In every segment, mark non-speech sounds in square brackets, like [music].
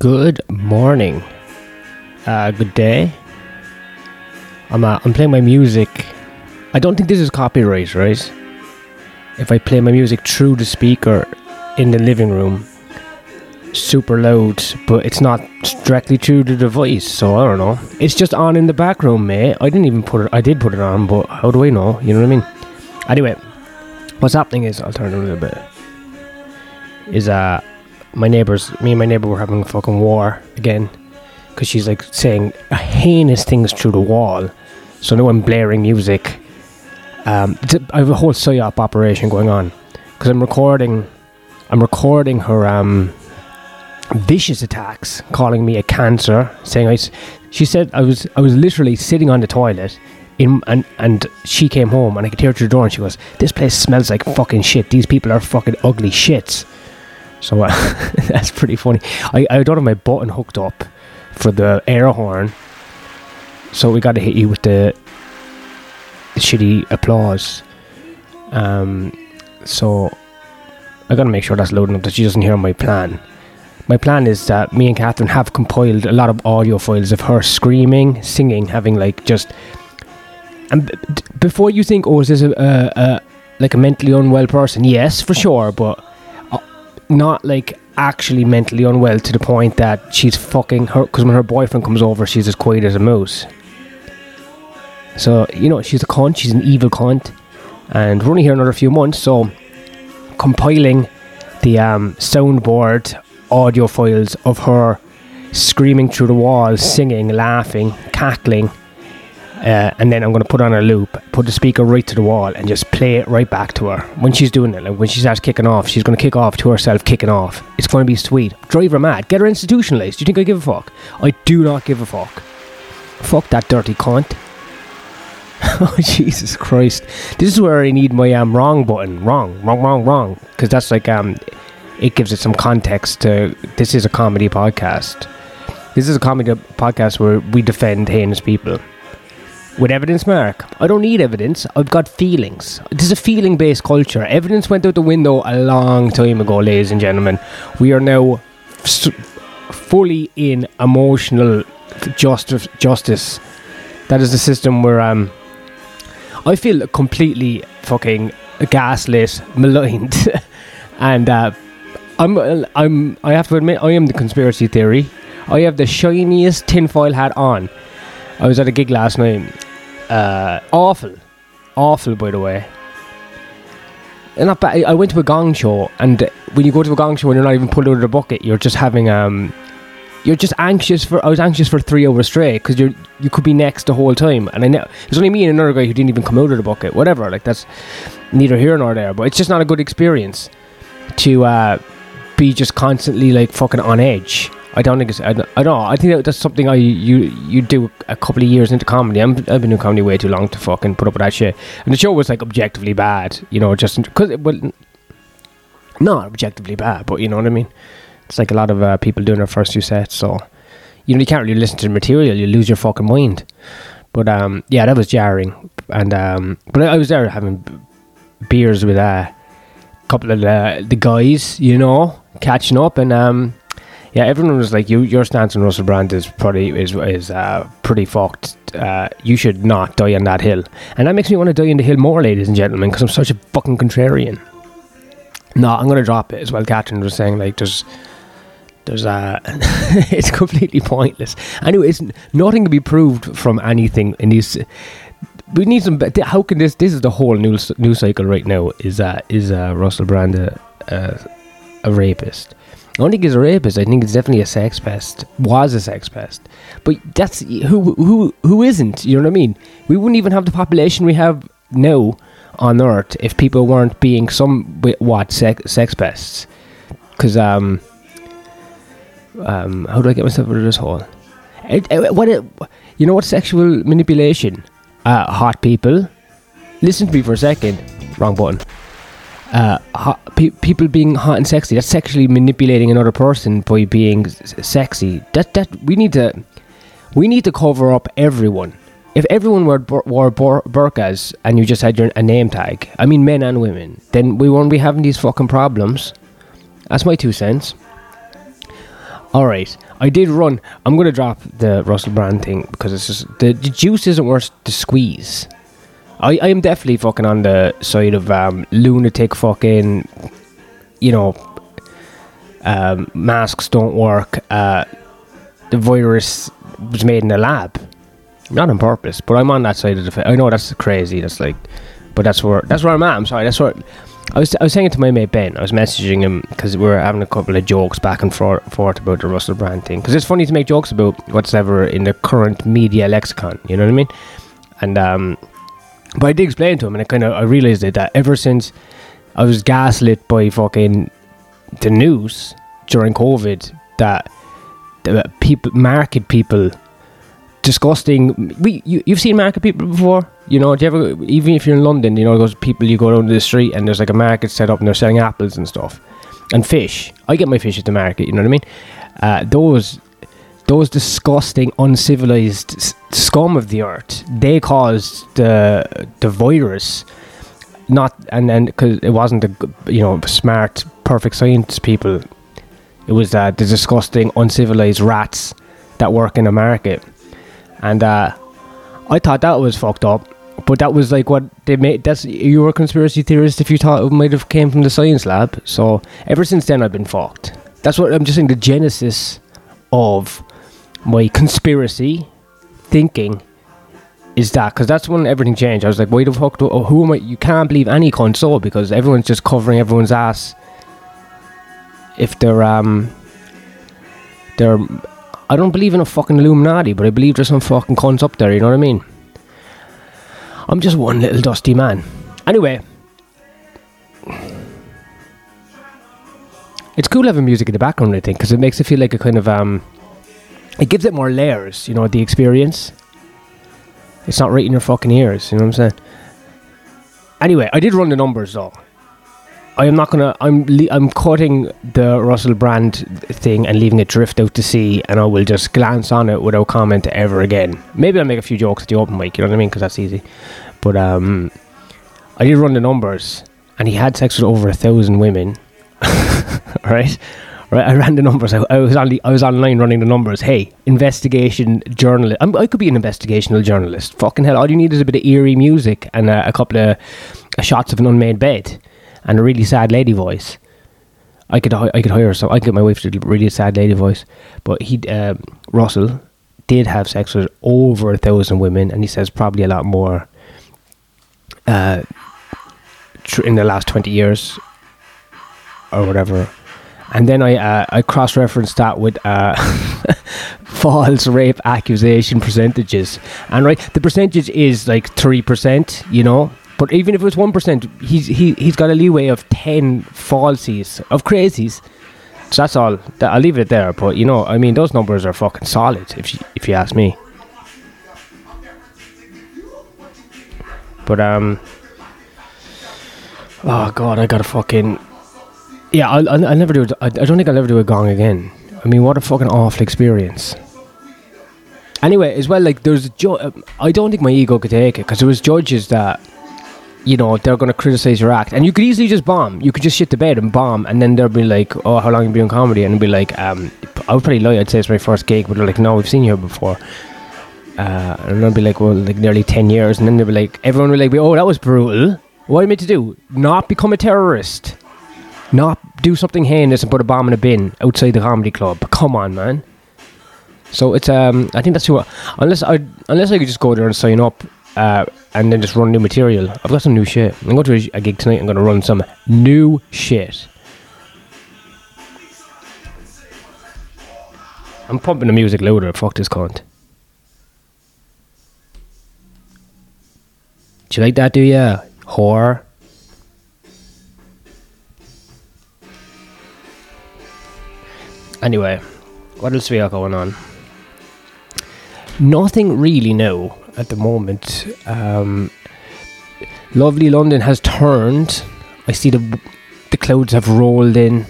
Good morning. Uh, good day. I'm uh, I'm playing my music. I don't think this is copyright, right? If I play my music through the speaker in the living room, super loud, but it's not directly through the device, so I don't know. It's just on in the back room, mate. I didn't even put it. I did put it on, but how do I know? You know what I mean? Anyway, what's happening is I'll turn it a little bit. Is uh my neighbors, me and my neighbor were having a fucking war again because she's like saying heinous things through the wall. So now I'm blaring music. Um, I have a whole psyop operation going on because I'm recording. I'm recording her um, vicious attacks, calling me a cancer, saying I. She said I was. I was literally sitting on the toilet. In, and and she came home and I could hear her through the door and she goes, "This place smells like fucking shit. These people are fucking ugly shits." So uh, [laughs] that's pretty funny. I, I don't have my button hooked up for the air horn, so we got to hit you with the shitty applause. Um, so I got to make sure that's loading up that she doesn't hear my plan. My plan is that me and Catherine have compiled a lot of audio files of her screaming, singing, having like just. And b- before you think, oh, is this a, a, a like a mentally unwell person? Yes, for sure, but not like actually mentally unwell to the point that she's fucking her because when her boyfriend comes over she's as quiet as a mouse. So you know she's a cunt she's an evil cunt and we're only here another few months so compiling the um, soundboard audio files of her screaming through the walls singing laughing cackling uh, and then I'm going to put on a loop, put the speaker right to the wall, and just play it right back to her when she's doing it. Like when she starts kicking off, she's going to kick off to herself, kicking off. It's going to be sweet. Drive her mad. Get her institutionalized. Do you think I give a fuck? I do not give a fuck. Fuck that dirty cunt. [laughs] oh Jesus Christ! This is where I need my um wrong button. Wrong, wrong, wrong, wrong. Because that's like um, it gives it some context to. This is a comedy podcast. This is a comedy podcast where we defend heinous people with evidence, Mark. I don't need evidence. I've got feelings. This is a feeling based culture. Evidence went out the window a long time ago, ladies and gentlemen. We are now fully in emotional justice. Justice. That is the system where um, I feel completely fucking gaslit, maligned, [laughs] and uh, I'm I'm I have to admit I am the conspiracy theory. I have the shiniest tinfoil hat on. I was at a gig last night. Uh, awful, awful. By the way, and not bad. I went to a gong show, and when you go to a gong show and you're not even pulled out of the bucket, you're just having um, you're just anxious for. I was anxious for three hours straight because you're you could be next the whole time, and I know there's only me and another guy who didn't even come out of the bucket. Whatever, like that's neither here nor there. But it's just not a good experience to uh, be just constantly like fucking on edge. I don't think it's. I don't, I. I think that that's something I you you do a couple of years into comedy. I'm, I've been doing comedy way too long to fucking put up with that shit. And the show was like objectively bad, you know, just because it well, not objectively bad, but you know what I mean. It's like a lot of uh, people doing their first few sets, so you know you can't really listen to the material. You lose your fucking mind. But um, yeah, that was jarring. And um, but I, I was there having beers with uh, a couple of the, the guys, you know, catching up, and um, yeah, everyone was like, "You, your stance on Russell Brand is pretty is is uh, pretty fucked. Uh, you should not die on that hill." And that makes me want to die on the hill more, ladies and gentlemen, because I'm such a fucking contrarian. No, I'm gonna drop it as well. Catherine was saying like, "There's." There's uh [laughs] it's completely pointless. Anyway, it's nothing can be proved from anything in these. We need some. How can this? This is the whole news news cycle right now. Is uh is uh Russell Brand a, a, a rapist? I don't think he's a rapist. I think it's definitely a sex pest. Was a sex pest, but that's who who who isn't. You know what I mean? We wouldn't even have the population we have now on Earth if people weren't being some what sex sex pests. Because um um how do I get myself out of this hole? It, it- what it, you know what sexual manipulation? Uh, hot people. Listen to me for a second. Wrong button uh, hot, pe- people being hot and sexy. That's sexually manipulating another person by being s- sexy. That that we need to we need to cover up everyone. If everyone wore, wore bur- burqas and you just had your, a name tag, I mean men and women, then we won't be having these fucking problems. That's my two cents. All right, I did run. I'm gonna drop the Russell Brand thing because it's just the, the juice isn't worth the squeeze. I, I am definitely fucking on the side of um, lunatic fucking, you know, um, masks don't work. Uh, the virus was made in a lab, not on purpose. But I'm on that side of the. Fa- I know that's crazy. That's like, but that's where that's where I'm at. I'm sorry. That's where I was. I was saying it to my mate Ben. I was messaging him because we were having a couple of jokes back and forth, forth about the Russell Brand thing. Because it's funny to make jokes about what's ever in the current media lexicon. You know what I mean? And um, but I did explain to him, and I kind of I realized it that ever since I was gaslit by fucking the news during COVID that the people, market people, disgusting. We you you've seen market people before, you know? Do you ever even if you're in London, you know those people you go down the street and there's like a market set up and they're selling apples and stuff and fish. I get my fish at the market. You know what I mean? Uh, those those disgusting, uncivilized scum of the earth. They caused the the virus. Not and then because it wasn't the you know smart, perfect science people. It was uh, the disgusting, uncivilized rats that work in a market, and uh, I thought that was fucked up. But that was like what they made. That's you were a conspiracy theorist if you thought it might have came from the science lab. So ever since then, I've been fucked. That's what I'm just saying. The genesis of my conspiracy thinking is that because that's when everything changed. I was like, why the fuck? Do, oh, who am I? You can't believe any console because everyone's just covering everyone's ass. If they're um, they're, I don't believe in a fucking Illuminati, but I believe there's some fucking cons up there. You know what I mean? I'm just one little dusty man. Anyway, it's cool having music in the background. I think because it makes it feel like a kind of um, it gives it more layers. You know, the experience. It's not right in your fucking ears. You know what I'm saying? Anyway, I did run the numbers though. I am not gonna. I'm le- I'm cutting the Russell Brand thing and leaving it drift out to sea, and I will just glance on it without comment ever again. Maybe I'll make a few jokes at the open mic. You know what I mean? Because that's easy. But um, I did run the numbers, and he had sex with over a thousand women. [laughs] right, right. I ran the numbers. I, I was on the, I was online running the numbers. Hey, investigation journalist. I'm, I could be an investigational journalist. Fucking hell! All you need is a bit of eerie music and uh, a couple of shots of an unmade bed and a really sad lady voice. I could I could hire some. I could get my wife to do a really sad lady voice. But he um, Russell did have sex with over a thousand women, and he says probably a lot more. Uh, in the last twenty years, or whatever. And then I uh, I cross referenced that with uh, [laughs] false rape accusation percentages, and right the percentage is like three percent, you know. But even if it was one percent, he's he he's got a leeway of ten falsies of crazies. So that's all. I'll leave it there. But you know, I mean, those numbers are fucking solid. If you, if you ask me. But um. Oh god, I gotta fucking. Yeah, I'll, I'll, I'll never do it. I, don't think I'll ever do a gong again. I mean, what a fucking awful experience. Anyway, as well, like there's ju- uh, I don't think my ego could take it because there was judges that, you know, they're going to criticize your act, and you could easily just bomb. You could just shit the bed and bomb, and then they'll be like, "Oh, how long have you been doing comedy?" And it'd be like, um, I would probably lie. I'd say it's my first gig, but they're like, "No, we've seen you before." Uh, and I'd be like, "Well, like nearly ten years," and then they'd be like, everyone would be like, "Oh, that was brutal." What are you meant to do? Not become a terrorist. Not do something heinous and put a bomb in a bin outside the comedy club. Come on, man. So it's um, I think that's who. Unless I unless I could just go there and sign up, uh, and then just run new material. I've got some new shit. I'm going to a gig tonight. I'm going to run some new shit. I'm pumping the music louder. Fuck this cunt. Do you like that? Do ya, whore? Anyway, what else we got going on? Nothing really new at the moment. Um, lovely London has turned. I see the the clouds have rolled in.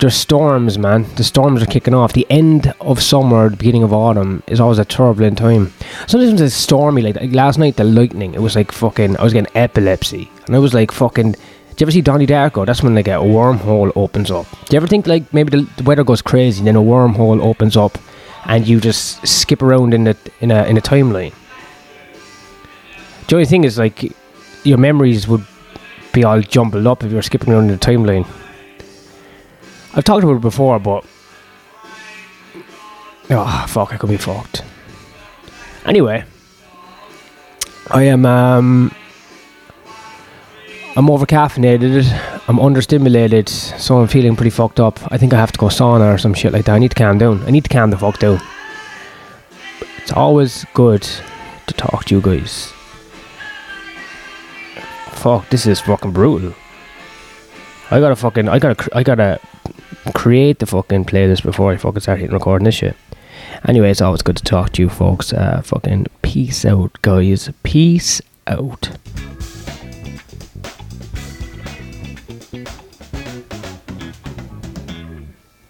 There's storms, man. The storms are kicking off. The end of summer, the beginning of autumn is always a turbulent time. Sometimes it's stormy. Like, like last night, the lightning. It was like fucking. I was getting epilepsy, and I was like fucking Do you ever see Donnie Darko? That's when like a wormhole opens up. Do you ever think like maybe the, the weather goes crazy and then a wormhole opens up and you just skip around in the in a in a timeline? The only thing is like your memories would be all jumbled up if you were skipping around in the timeline. I've talked about it before, but oh fuck, I could be fucked. Anyway, I am um I'm over caffeinated, I'm understimulated, so I'm feeling pretty fucked up. I think I have to go sauna or some shit like that. I need to calm down. I need to calm the fuck down. It's always good to talk to you guys. Fuck, this is fucking brutal. I gotta fucking, I gotta, I gotta create the fucking playlist before I fucking start hitting recording this shit. Anyway, it's always good to talk to you folks. Uh, fucking peace out, guys. Peace out.